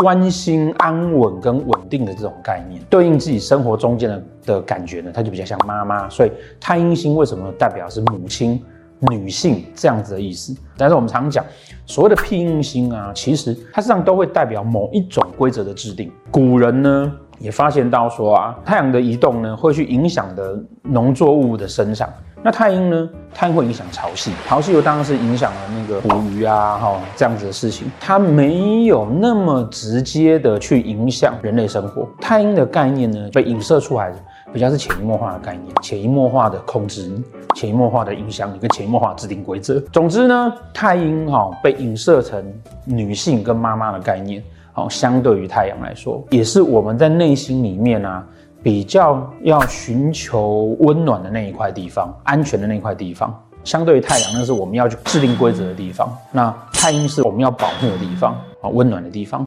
关心、安稳跟稳定的这种概念，对应自己生活中间的的感觉呢，它就比较像妈妈。所以太阴星为什么代表是母亲、女性这样子的意思？但是我们常讲所谓的庇荫星啊，其实它实际上都会代表某一种规则的制定。古人呢也发现到说啊，太阳的移动呢会去影响的农作物的生长。那太阴呢？太阴会影响潮汐，潮汐又当然是影响了那个捕鱼啊，哈这样子的事情。它没有那么直接的去影响人类生活。太阴的概念呢，被影射出来的比较是潜移默化的概念，潜移默化的控制，潜移默化的影响你，跟潜移默化制定规则。总之呢，太阴哈被影射成女性跟妈妈的概念，好，相对于太阳来说，也是我们在内心里面啊。比较要寻求温暖的那一块地方，安全的那一块地方，相对于太阳，那是我们要去制定规则的地方。那太阴是我们要保护的地方，啊，温暖的地方。